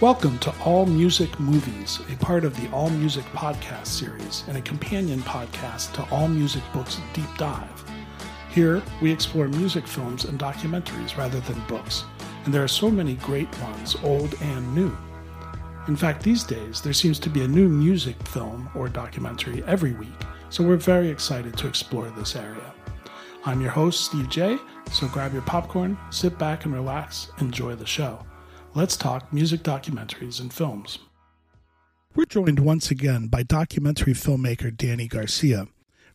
Welcome to All Music Movies, a part of the All Music podcast series and a companion podcast to All Music Books Deep Dive. Here, we explore music films and documentaries rather than books, and there are so many great ones, old and new. In fact, these days, there seems to be a new music film or documentary every week, so we're very excited to explore this area. I'm your host, Steve J, so grab your popcorn, sit back and relax, enjoy the show. Let's talk music documentaries and films. We're joined once again by documentary filmmaker Danny Garcia.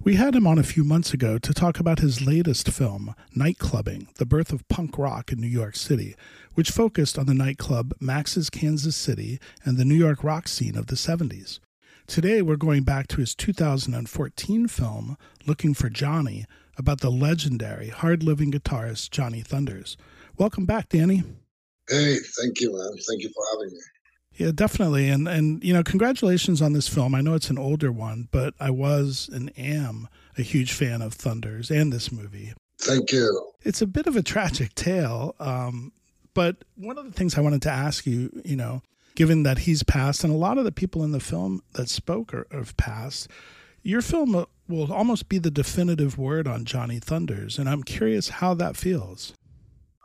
We had him on a few months ago to talk about his latest film, Nightclubbing The Birth of Punk Rock in New York City, which focused on the nightclub Max's Kansas City and the New York rock scene of the 70s. Today, we're going back to his 2014 film, Looking for Johnny, about the legendary hard living guitarist Johnny Thunders. Welcome back, Danny. Hey, thank you, man. Thank you for having me. Yeah, definitely. And and you know, congratulations on this film. I know it's an older one, but I was and am a huge fan of Thunders and this movie. Thank you. It's a bit of a tragic tale, um, but one of the things I wanted to ask you, you know, given that he's passed and a lot of the people in the film that spoke are, have passed, your film will almost be the definitive word on Johnny Thunders, and I'm curious how that feels.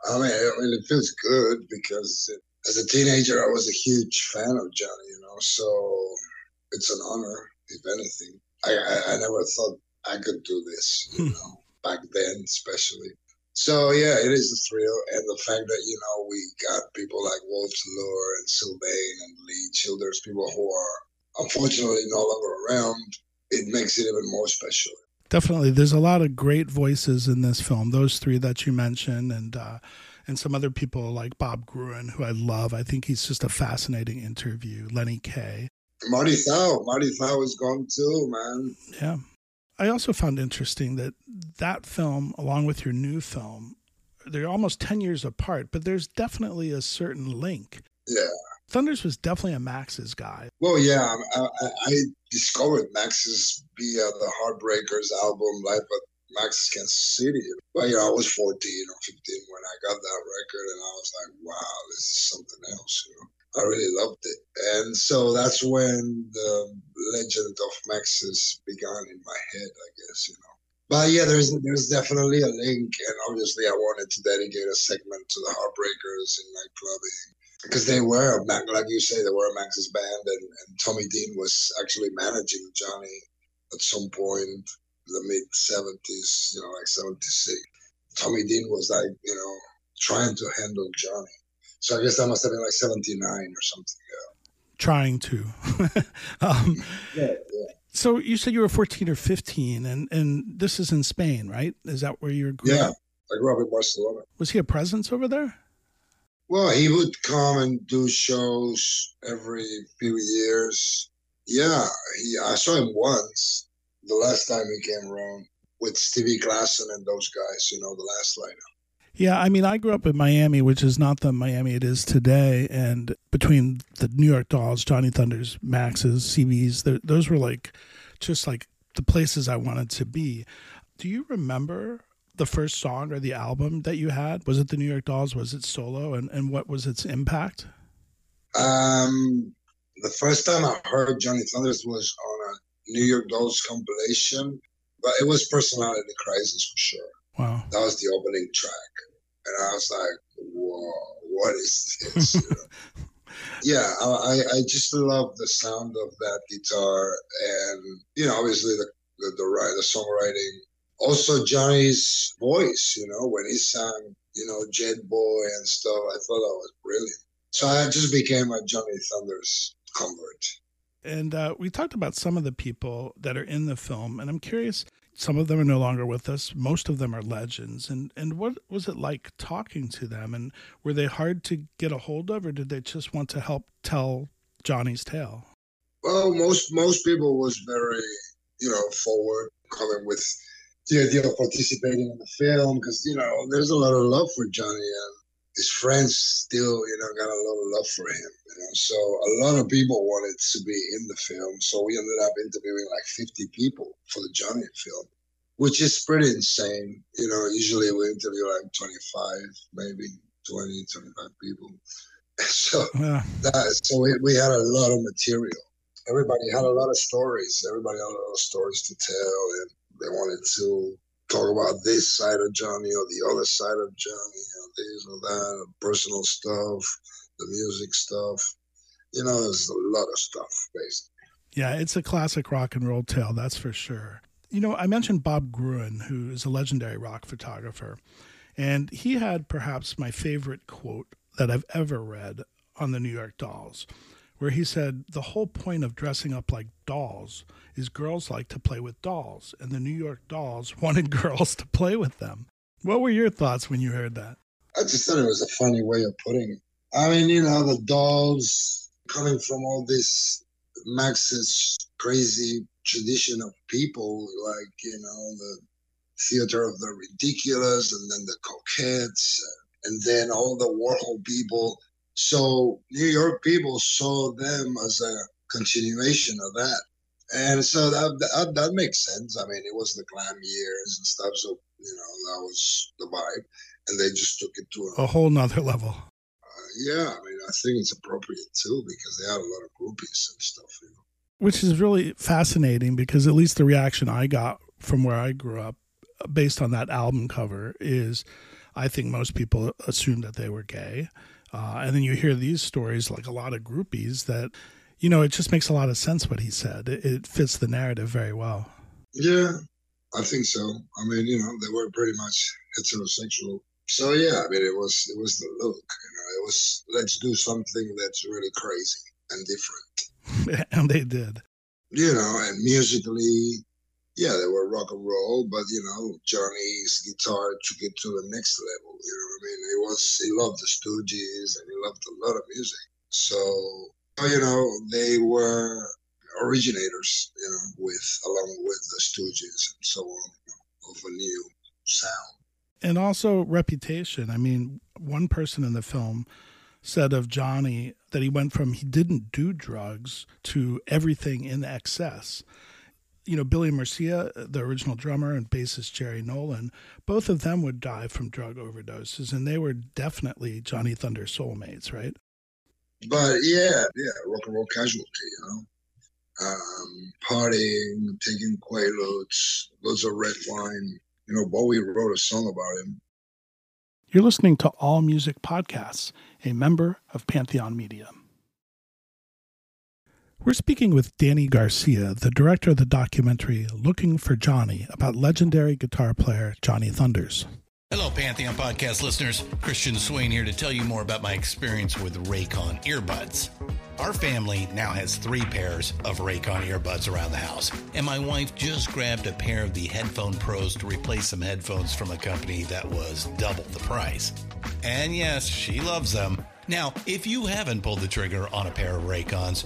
I mean, I mean, it feels good because it, as a teenager, I was a huge fan of Johnny, you know, so it's an honor, if anything. I, I, I never thought I could do this, you hmm. know, back then, especially. So, yeah, it is a thrill. And the fact that, you know, we got people like Walter Lure and Sylvain and Lee Childers, people who are unfortunately no longer around, it makes it even more special. Definitely, there's a lot of great voices in this film. Those three that you mentioned, and uh, and some other people like Bob Gruen, who I love. I think he's just a fascinating interview. Lenny Kaye, Marty Thau. Marty Thau is gone too, man. Yeah. I also found interesting that that film, along with your new film, they're almost ten years apart, but there's definitely a certain link. Yeah. Thunders was definitely a Max's guy. Well, yeah, I, I, discovered Max's via uh, the Heartbreakers album, Live at Max's Kansas City. But, you know, I was 14 or 15 when I got that record, and I was like, wow, this is something else, you know. I really loved it. And so that's when the legend of Max's began in my head, I guess, you know. But yeah, there's there's definitely a link, and obviously I wanted to dedicate a segment to the Heartbreakers in nightclubbing because they were like you say they were a Max's band and, and Tommy Dean was actually managing Johnny at some point the mid 70s you know like 76 Tommy Dean was like you know trying to handle Johnny. So I guess that must have been like 79 or something yeah. Trying to. Um, yeah, yeah. so you said you were 14 or 15 and and this is in Spain right? Is that where you're yeah I grew up in Barcelona. Was he a presence over there well, he would come and do shows every few years. Yeah, he, I saw him once the last time he came around with Stevie Klasson and those guys, you know, the last lineup. Yeah, I mean, I grew up in Miami, which is not the Miami it is today. And between the New York Dolls, Johnny Thunders, Max's, CBs, those were like just like the places I wanted to be. Do you remember the first song or the album that you had? Was it the New York Dolls? Was it solo? And, and what was its impact? Um, the first time I heard Johnny Thunders was on a New York Dolls compilation, but it was Personality Crisis for sure. Wow. That was the opening track. And I was like, whoa, what is this? yeah, I, I just love the sound of that guitar. And, you know, obviously the, the, the, the songwriting also Johnny's voice, you know, when he sang, you know, Jet Boy and stuff, I thought that was brilliant. So I just became a Johnny Thunders convert. And uh, we talked about some of the people that are in the film, and I'm curious. Some of them are no longer with us. Most of them are legends. And and what was it like talking to them? And were they hard to get a hold of, or did they just want to help tell Johnny's tale? Well, most most people was very, you know, forward, coming with the idea of participating in the film because you know there's a lot of love for Johnny and his friends still you know got a lot of love for him. You know, so a lot of people wanted to be in the film, so we ended up interviewing like 50 people for the Johnny film, which is pretty insane. You know, usually we interview like 25, maybe 20, 25 people. So yeah. that, so we, we had a lot of material. Everybody had a lot of stories. Everybody had a lot of stories to tell, and they wanted to talk about this side of Johnny or the other side of Johnny, or this or that, personal stuff, the music stuff. You know, there's a lot of stuff, basically. Yeah, it's a classic rock and roll tale, that's for sure. You know, I mentioned Bob Gruen, who is a legendary rock photographer, and he had perhaps my favorite quote that I've ever read on the New York Dolls, where he said, The whole point of dressing up like dolls is girls like to play with dolls, and the New York Dolls wanted girls to play with them. What were your thoughts when you heard that? I just thought it was a funny way of putting it. I mean, you know, the dolls coming from all this Max's crazy tradition of people, like, you know, the theater of the ridiculous and then the Cockettes and then all the Warhol people. So New York people saw them as a continuation of that. And so that, that, that makes sense. I mean, it was the glam years and stuff. So, you know, that was the vibe. And they just took it to a, a whole nother level. Uh, yeah. I mean, I think it's appropriate too because they had a lot of groupies and stuff, you know. Which is really fascinating because at least the reaction I got from where I grew up based on that album cover is I think most people assumed that they were gay. Uh, and then you hear these stories, like a lot of groupies, that, you know, it just makes a lot of sense what he said. It, it fits the narrative very well. Yeah, I think so. I mean, you know, they were pretty much heterosexual. So yeah, I mean, it was it was the look. You know, it was let's do something that's really crazy and different. and they did. You know, and musically, yeah, they were rock and roll, but you know, Johnny's guitar took it to the next level. You know what I mean? He was he loved the Stooges and he loved a lot of music. So you know, they were originators, you know, with along with the Stooges and so on, you know, of a new sound. And also reputation. I mean, one person in the film said of Johnny that he went from he didn't do drugs to everything in excess you know, Billy Murcia, the original drummer, and bassist Jerry Nolan, both of them would die from drug overdoses, and they were definitely Johnny Thunder soulmates, right? But yeah, yeah, rock and roll casualty, you know. Um, partying, taking quaaludes, loads of red wine. You know, Bowie wrote a song about him. You're listening to All Music Podcasts, a member of Pantheon Media. We're speaking with Danny Garcia, the director of the documentary Looking for Johnny about legendary guitar player Johnny Thunders. Hello, Pantheon Podcast listeners. Christian Swain here to tell you more about my experience with Raycon earbuds. Our family now has three pairs of Raycon earbuds around the house, and my wife just grabbed a pair of the Headphone Pros to replace some headphones from a company that was double the price. And yes, she loves them. Now, if you haven't pulled the trigger on a pair of Raycons,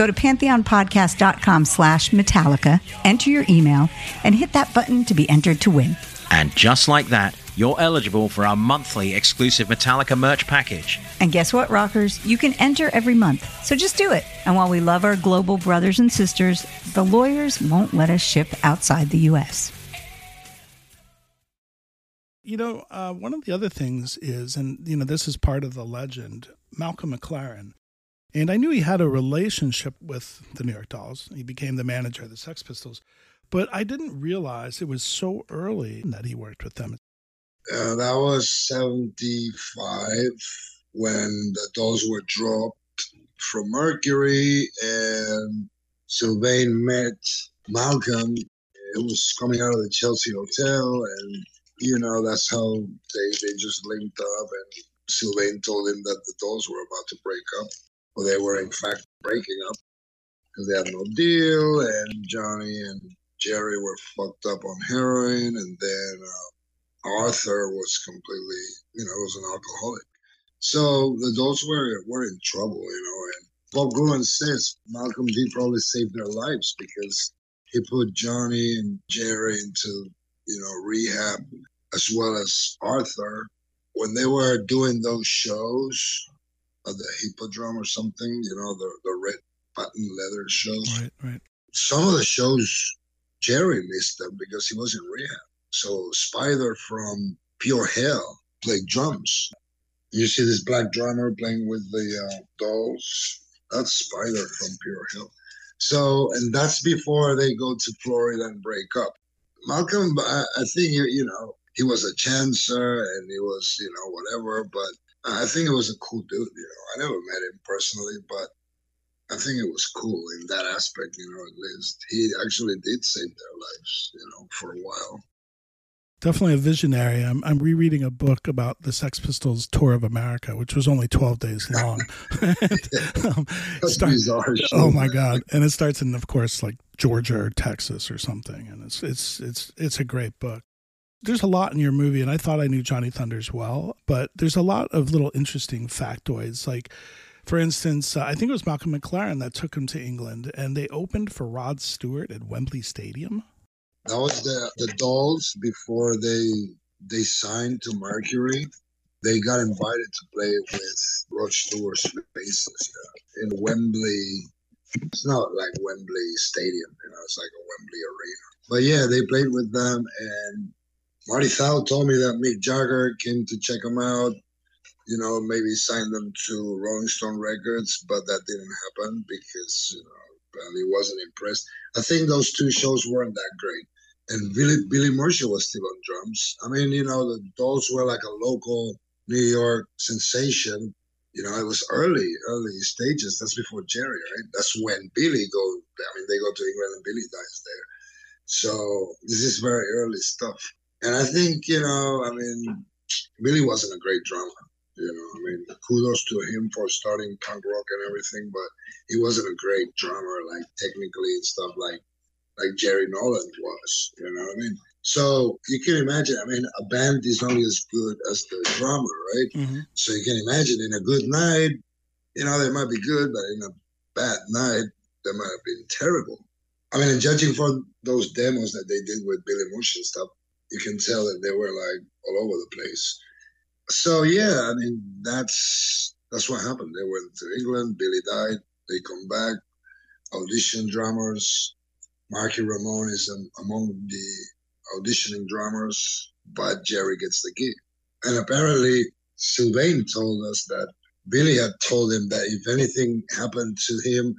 Go to pantheonpodcast.com slash Metallica, enter your email, and hit that button to be entered to win. And just like that, you're eligible for our monthly exclusive Metallica merch package. And guess what, rockers? You can enter every month. So just do it. And while we love our global brothers and sisters, the lawyers won't let us ship outside the U.S. You know, uh, one of the other things is, and, you know, this is part of the legend, Malcolm McLaren. And I knew he had a relationship with the New York Dolls. He became the manager of the Sex Pistols. But I didn't realize it was so early that he worked with them. Uh, that was 75 when the Dolls were dropped from Mercury and Sylvain met Malcolm. It was coming out of the Chelsea Hotel and you know, that's how they, they just linked up. And Sylvain told him that the Dolls were about to break up. Well, they were in fact breaking up because they had no deal. And Johnny and Jerry were fucked up on heroin. And then uh, Arthur was completely, you know, was an alcoholic. So the Dolls were, were in trouble, you know. And Bob Gruen says Malcolm D probably saved their lives because he put Johnny and Jerry into you know, rehab as well as Arthur, when they were doing those shows at the Hippodrome or something, you know, the, the red patent leather shows. Right, right. Some of the shows, Jerry missed them because he was in rehab. So Spider from Pure Hell played drums. You see this black drummer playing with the uh, dolls. That's Spider from Pure Hell. So, and that's before they go to Florida and break up. Malcolm, I, I think you know he was a chancer and he was you know whatever, but I think it was a cool dude. You know, I never met him personally, but I think it was cool in that aspect. You know, at least he actually did save their lives. You know, for a while. Definitely a visionary. I'm, I'm rereading a book about the Sex Pistols tour of America, which was only 12 days long. um, start, bizarre. Oh my God. And it starts in, of course, like Georgia or Texas or something. And it's, it's, it's, it's a great book. There's a lot in your movie, and I thought I knew Johnny Thunders well, but there's a lot of little interesting factoids. Like, for instance, uh, I think it was Malcolm McLaren that took him to England, and they opened for Rod Stewart at Wembley Stadium. That was the the Dolls before they they signed to Mercury. They got invited to play with Rod Stewart's yeah, in Wembley. It's not like Wembley Stadium, you know, it's like a Wembley arena. But yeah, they played with them, and Marty Thau told me that Mick Jagger came to check them out. You know, maybe sign them to Rolling Stone Records, but that didn't happen because you know he wasn't impressed. I think those two shows weren't that great. And Billy, Billy Murcia was still on drums. I mean, you know, the Dolls were like a local New York sensation. You know, it was early, early stages. That's before Jerry, right? That's when Billy go. I mean, they go to England and Billy dies there. So this is very early stuff. And I think, you know, I mean, Billy wasn't a great drummer. You know, I mean, kudos to him for starting punk rock and everything, but he wasn't a great drummer, like technically and stuff like like Jerry Nolan was. You know what I mean? So you can imagine. I mean, a band is only as good as the drummer, right? Mm-hmm. So you can imagine in a good night, you know, they might be good, but in a bad night, they might have been terrible. I mean, judging from those demos that they did with Billy Bush and stuff, you can tell that they were like all over the place so yeah, I mean that's that's what happened. They went to England. Billy died. They come back. Audition drummers. Marky Ramone is um, among the auditioning drummers, but Jerry gets the gig. And apparently, Sylvain told us that Billy had told him that if anything happened to him,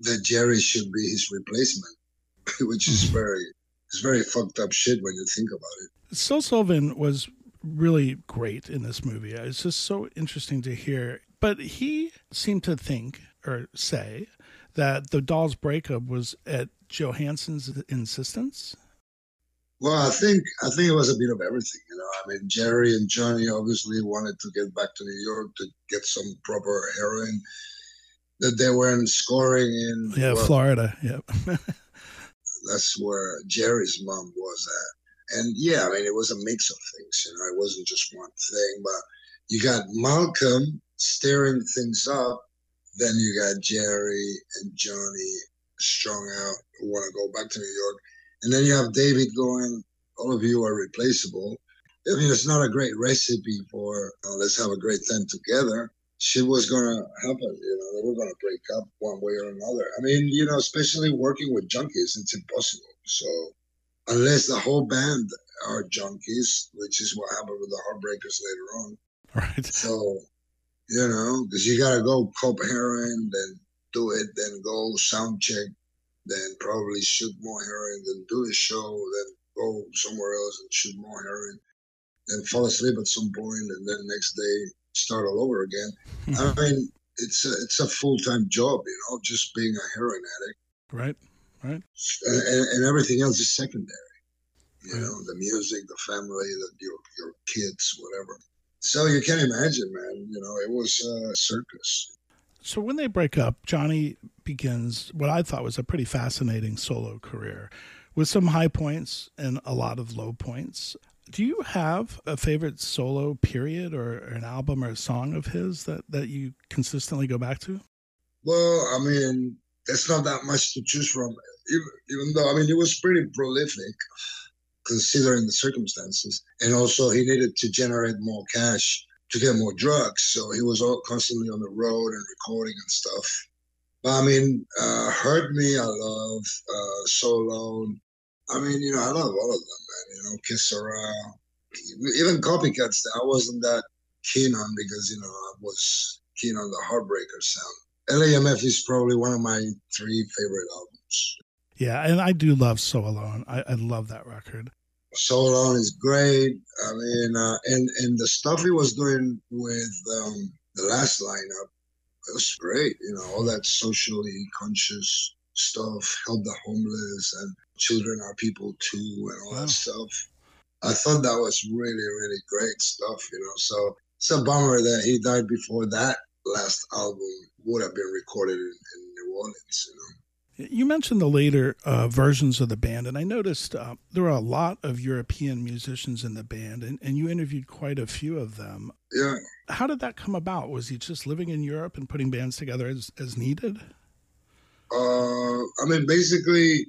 that Jerry should be his replacement, which is hmm. very it's very fucked up shit when you think about it. Syl Sylvain was really great in this movie. It's just so interesting to hear. But he seemed to think or say that the Dolls breakup was at Johansen's insistence. Well, I think I think it was a bit of everything. You know, I mean, Jerry and Johnny obviously wanted to get back to New York to get some proper heroin that they weren't scoring in. Yeah, well, Florida. Yep. that's where Jerry's mom was at and yeah, I mean, it was a mix of things. You know, it wasn't just one thing, but you got Malcolm stirring things up. Then you got Jerry and Johnny strung out who want to go back to New York. And then you have David going, all of you are replaceable. I mean, it's not a great recipe for uh, let's have a great time together. Shit was to happen, you know, they were to break up one way or another. I mean, you know, especially working with junkies, it's impossible. So, unless the whole band are junkies, which is what happened with the Heartbreakers later on. Right. So, you know, because you got to go cop heroin, then do it, then go sound check, then probably shoot more heroin, then do the show, then go somewhere else and shoot more heroin, then fall asleep at some point, and then next day start all over again. I mean, it's a, it's a full time job, you know, just being a heroin addict. Right. Right. And, and, everything else is secondary. You know, the music, the family, the, your your kids, whatever. So you can imagine, man. You know, it was a circus. So when they break up, Johnny begins what I thought was a pretty fascinating solo career with some high points and a lot of low points. Do you have a favorite solo period or an album or a song of his that, that you consistently go back to? Well, I mean, there's not that much to choose from. Even, even though, I mean, he was pretty prolific considering the circumstances. And also, he needed to generate more cash to get more drugs. So he was all constantly on the road and recording and stuff. But I mean, uh, Hurt Me, I love, uh, So Alone. I mean, you know, I love all of them, man. You know, Kiss Around. Even Copycats, I wasn't that keen on because, you know, I was keen on the Heartbreaker sound. LAMF is probably one of my three favorite albums. Yeah, and I do love So Alone. I, I love that record. So Alone is great. I mean, uh, and and the stuff he was doing with um, the last lineup, it was great. You know, all that socially conscious stuff, help the homeless, and children are people too, and all Wow. that stuff. I thought that was really, really great stuff. You know, so it's a bummer that he died before that last album would have been recorded in, in New Orleans. You know. You mentioned the later uh, versions of the band, and I noticed uh, there were a lot of European musicians in the band, and, and you interviewed quite a few of them. Yeah. How did that come about? Was he just living in Europe and putting bands together as, as needed? Uh, I mean, basically,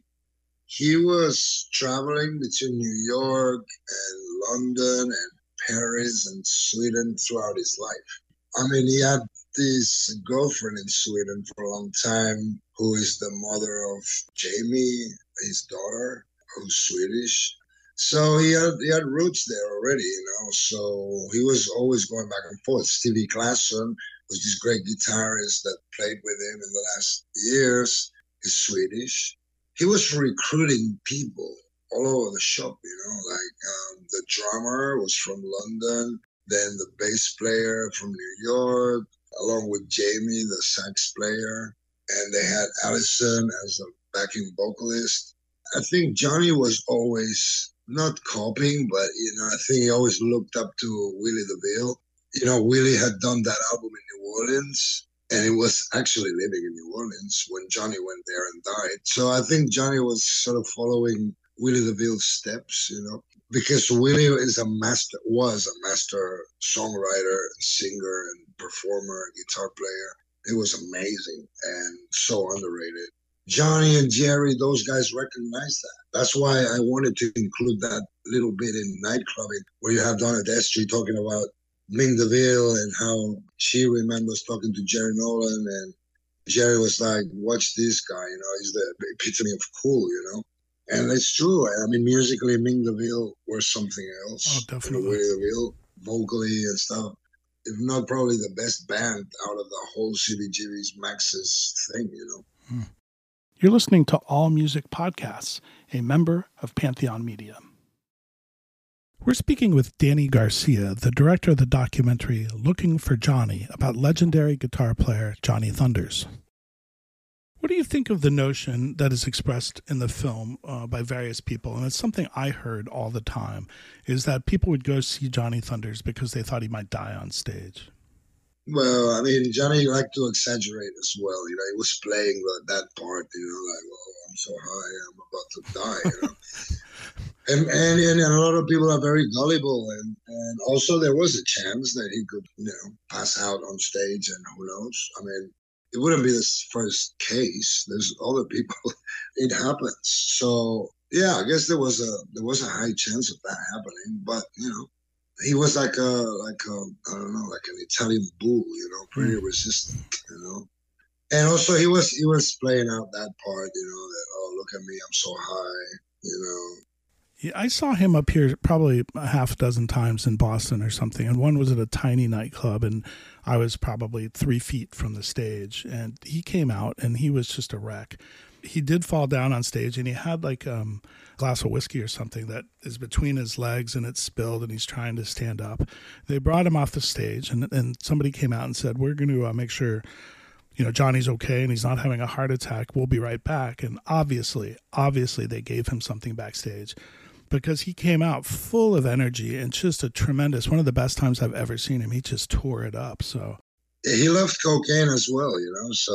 he was traveling between New York and London and Paris and Sweden throughout his life. I mean, he had this girlfriend in Sweden for a long time who is the mother of Jamie, his daughter, who's Swedish. So he had he had roots there already, you know. So he was always going back and forth. Stevie Klasson this great guitarist that played with him in the last years. He's Swedish. He was recruiting people all over the shop, you know. Like um, the drummer was from London, then the bass player from New York, along with Jamie, the sax player, and they had Allison as a backing vocalist. I think Johnny was always not copying, but you know, I think he always looked up to Willie DeVille. You know, Willie had done that album in New Orleans, and he was actually living in New Orleans when Johnny went there and died. So I think Johnny was sort of following Willie DeVille's steps, you know, because Willie is a master, was a master songwriter, singer, and performer, guitar player. It was amazing and so underrated. Johnny and Jerry, those guys recognized that. That's why I wanted to include that little bit in nightclubbing, where you have Donna Destri talking about Mink DeVille and how she remembers talking to Jerry Nolan, and Jerry was like, "Watch this guy, you know, he's the epitome of cool, you know." And it's true. I mean, musically, Mink DeVille was something else. Oh, definitely. Willie DeVille, vocally and stuff. If not, probably the best band out of the whole CBGB's Max's thing, you know. Hmm. You're listening to All Music Podcasts, a member of Pantheon Media. We're speaking with Danny Garcia, the director of the documentary Looking for Johnny about legendary guitar player Johnny Thunders. What do you think of the notion that is expressed in the film uh, by various people? And it's something I heard all the time is that people would go see Johnny Thunders because they thought he might die on stage. Well, I mean, Johnny liked to exaggerate as well. You know, he was playing the, that part, you know, like, oh, I'm so high, I'm about to die, you know. And, and and a lot of people are very gullible, and and also there was a chance that he could you know pass out on stage, and who knows? I mean, it wouldn't be the first case. There's other people. it happens. So yeah, I guess there was a there was a high chance of that happening, but you know, he was like a like a I don't know like an Italian bull, you know, pretty mm. resistant, you know. And also he was he was playing out that part, you know, that oh look at me, I'm so high, you know. Yeah, I saw him up here probably a half dozen times in Boston or something, and one was at a tiny nightclub, and I was probably three feet from the stage, and he came out and he was just a wreck. He did fall down on stage, and he had like um, a glass of whiskey or something that is between his legs, and it's spilled, and he's trying to stand up. They brought him off the stage, and and somebody came out and said, "We're going to uh, make sure." you know, Johnny's okay and he's not having a heart attack. We'll be right back. And obviously, obviously, they gave him something backstage because he came out full of energy and just a tremendous one of the best times I've ever seen him. He just tore it up. So he loved cocaine as well, you know. So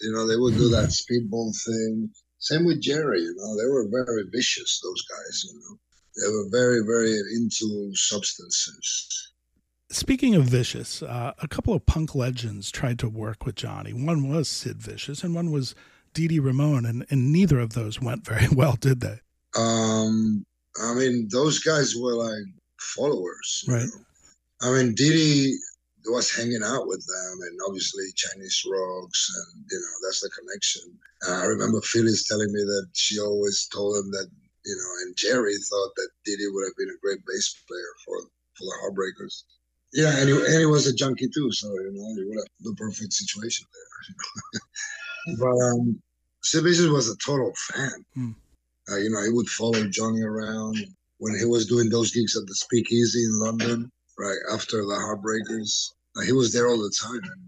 you know they would do that speedball thing. Same with Jerry, you know. They were very vicious. Those guys, you know. They were very, very into substances. Speaking of vicious, uh, a couple of punk legends tried to work with Johnny. One was Sid Vicious, and one was Dee Dee Ramone, and, and neither of those went very well, did they? Um, I mean, those guys were like followers. Right. Know? I mean, Dee Dee was hanging out with them, and obviously Chinese rocks, and you know that's the connection. Uh, I remember Phyllis telling me that she always told him that you know, and Jerry thought that Dee Dee would have been a great bass player for for the Heartbreakers. Yeah, and he, and he was a junkie too, so you know, he would have the perfect situation there. but um, Sid Vicious was a total fan. Hmm. Uh, you know, he would follow Johnny around when he was doing those gigs at the Speakeasy in London, right after the Heartbreakers. Uh, he was there all the time, and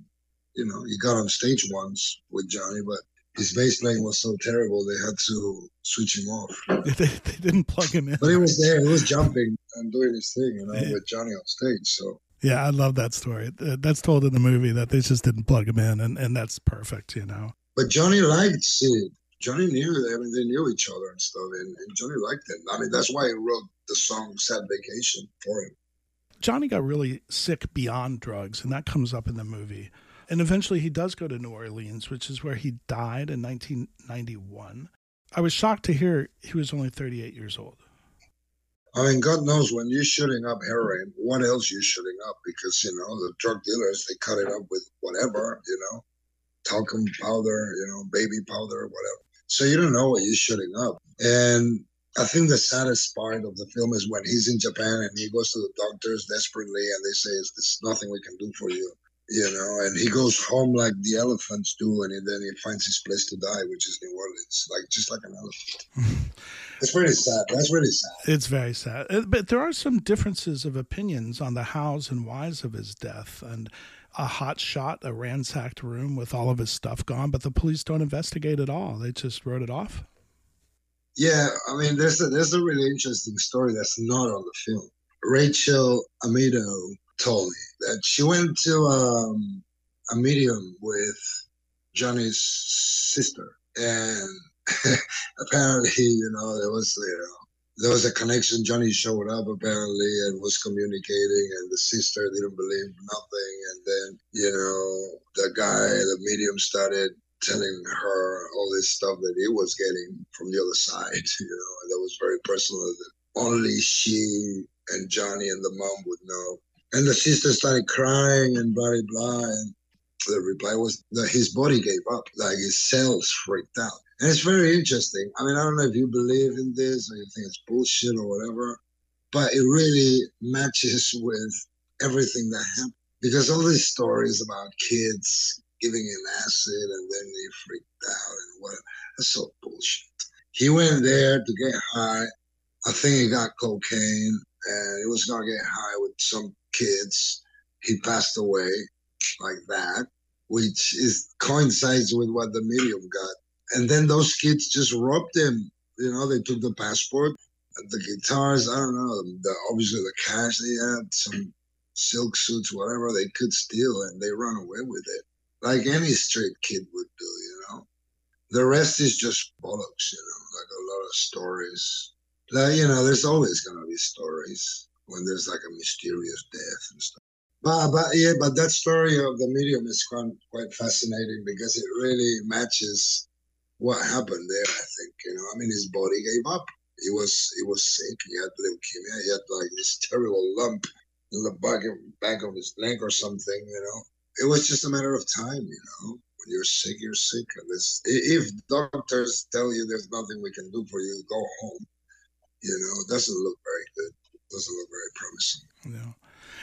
you know, he got on stage once with Johnny, but his bass playing was so terrible they had to switch him off. they, they didn't plug him in. But he was there. He was jumping and doing his thing, you know, yeah. with Johnny on stage. So yeah, I love that story. That's told in the movie that they just didn't plug him in, and, and that's perfect, you know. But Johnny liked Sid. Johnny knew I mean, they knew each other and stuff, and, and Johnny liked him. I mean, that's why he wrote the song "Sad Vacation" for him. Johnny got really sick beyond drugs, and that comes up in the movie. And eventually, he does go to New Orleans, which is where he died in 1991. I was shocked to hear he was only 38 years old. I mean, God knows when you're shooting up heroin, what else you're shooting up? Because you know the drug dealers they cut it up with whatever, you know, talcum powder, you know, baby powder, whatever. So you don't know what you're shooting up. And I think the saddest part of the film is when he's in Japan and he goes to the doctors desperately and they say, There's nothing we can do for you. You know, and he goes home like the elephants do, and then he finds his place to die, which is New Orleans, like just like an elephant. it's really sad. That's really sad. It's very sad. Uh, but there are some differences of opinions on the hows and whys of his death. And a hot shot, a ransacked room with all of his stuff gone, but the police don't investigate at all. They just wrote it off. Yeah, I mean, there's a, there's a really interesting story that's not on the film. Rachel Amodeo told me that she went to um, a medium with Johnny's sister, and apparently, you know, there was you know there was a connection. Johnny showed up apparently and was communicating, and the sister didn't believe nothing. And then, you know, the guy, the medium, started telling her all this stuff that he was getting from the other side, you know, and that was very personal that only she and Johnny and the mom would know. And the sister started crying and blah, blah, blah. And the reply was that his body gave up, like his cells freaked out. And it's very interesting. I mean, I don't know if you believe in this or you think it's bullshit or whatever, but it really matches with everything that happened. Because all these stories about kids giving him acid and then they freaked out and what that's so bullshit. He went there to get high. I think he got cocaine and he was gonna get high with some kids. He passed away like that, which is coincides with what the medium got and then those kids just robbed him. You know, they took the passport, the guitars. I don't know. The, obviously, the cash they had, some silk suits, whatever they could steal, and they run away with it, like any street kid would do. You know, the rest is just bollocks. You know, like a lot of stories. Like, you know, there's always gonna be stories when there's like a mysterious death and stuff. But, but yeah, but that story of the medium is quite, quite fascinating because it really matches what happened there. I think you know. I mean, his body gave up. He was he was sick. He had leukemia. He had like this terrible lump in the back of, back of his leg or something. You know, it was just a matter of time. You know, when you're sick, you're sick. And this, if doctors tell you there's nothing we can do for you, go home. You know, it doesn't look very good. It doesn't look very promising. Yeah.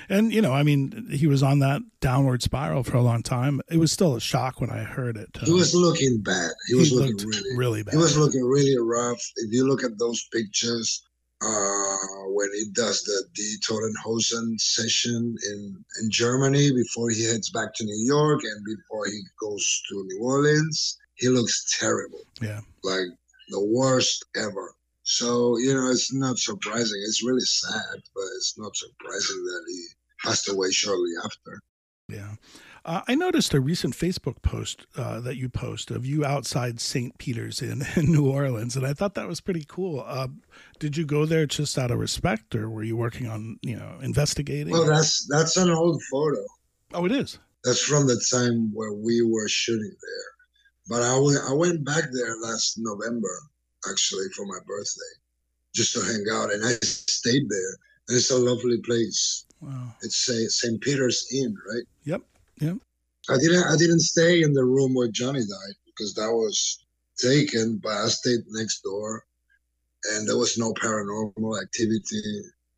And you know, I mean, he was on that downward spiral for a long time. It was still a shock when I heard it. Uh, he was looking bad. He, he was looking really, really bad. He was looking really rough. If you look at those pictures, uh, when he does the Die Toten Hosen session in in Germany before he heads back to New York and before he goes to New Orleans, he looks terrible. Yeah, like the worst ever. So, you know, it's not surprising. It's really sad, but it's not surprising that he passed away shortly after. Yeah. Uh, I noticed a recent Facebook post uh, that you post of you outside St. Peter's in, in, New Orleans, and I thought that was pretty cool. Uh, did you go there just out of respect, or were you working on, you know, investigating? Well, that's that's an old photo. Oh, it is. That's from the time where we were shooting there. But I went back there last November actually for my birthday, just to hang out. And I stayed there. And it's a lovely place. Wow. It's a St. Peter's Inn, right? Yep. Yep. I didn't I didn't stay in the room where Johnny died because that was taken, but I stayed next door and there was no paranormal activity,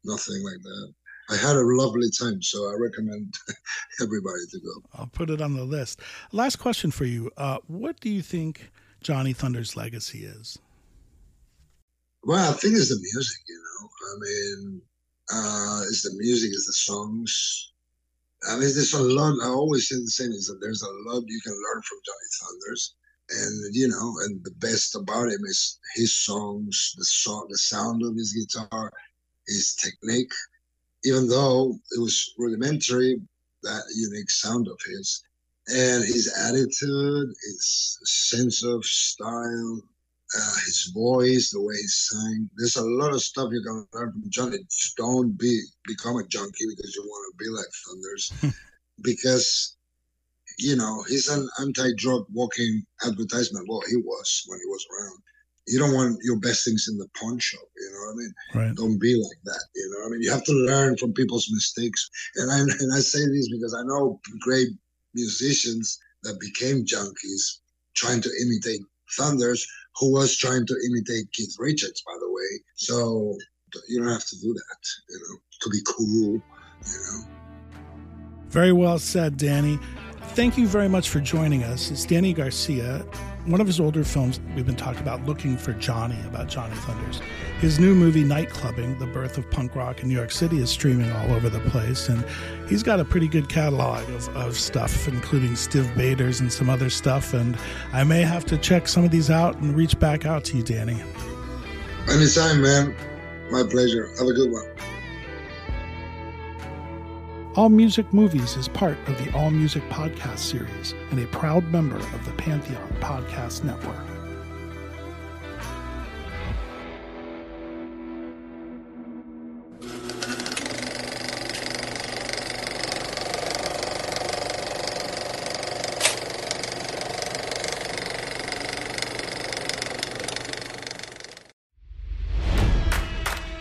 nothing like that. I had a lovely time, so I recommend everybody to go. I'll put it on the list. Last question for you. Uh, what do you think Johnny Thunder's legacy is? Well, I think it's the music, you know. I mean, uh, it's the music, it's the songs. I mean, there's a lot. I always say the same: is that there's a lot you can learn from Johnny Thunders, and you know, and the best about him is his songs, the song, the sound of his guitar, his technique. Even though it was rudimentary, that unique sound of his, and his attitude, his sense of style, uh, his voice, the way he sang. There's a lot of stuff you can learn from Johnny. Just don't be become a junkie because you want to be like Thunders, because you know he's an anti-drug walking advertisement. Well, he was when he was around. You don't want your best things in the pawn shop. You know what I mean? Right. Don't be like that. You know what I mean? You have to learn from people's mistakes. And I and I say this because I know great musicians that became junkies trying to imitate Thunders who was trying to imitate Keith Richards, by the way. So you don't have to do that, you know, to be cool, you know. Very well said, Danny. Thank you very much for joining us. It's Danny Garcia. One of his older films, we've been talking about Looking for Johnny, about Johnny Thunders. His new movie, Nightclubbing, The Birth of Punk Rock in New York City, is streaming all over the place. And he's got a pretty good catalog of, of stuff, including Stiv Bators and some other stuff. And I may have to check some of these out and reach back out to you, Danny. Anytime, man. My pleasure. Have a good one. All Music Movies is part of the All Music Podcast series and a proud member of the Pantheon Podcast Network.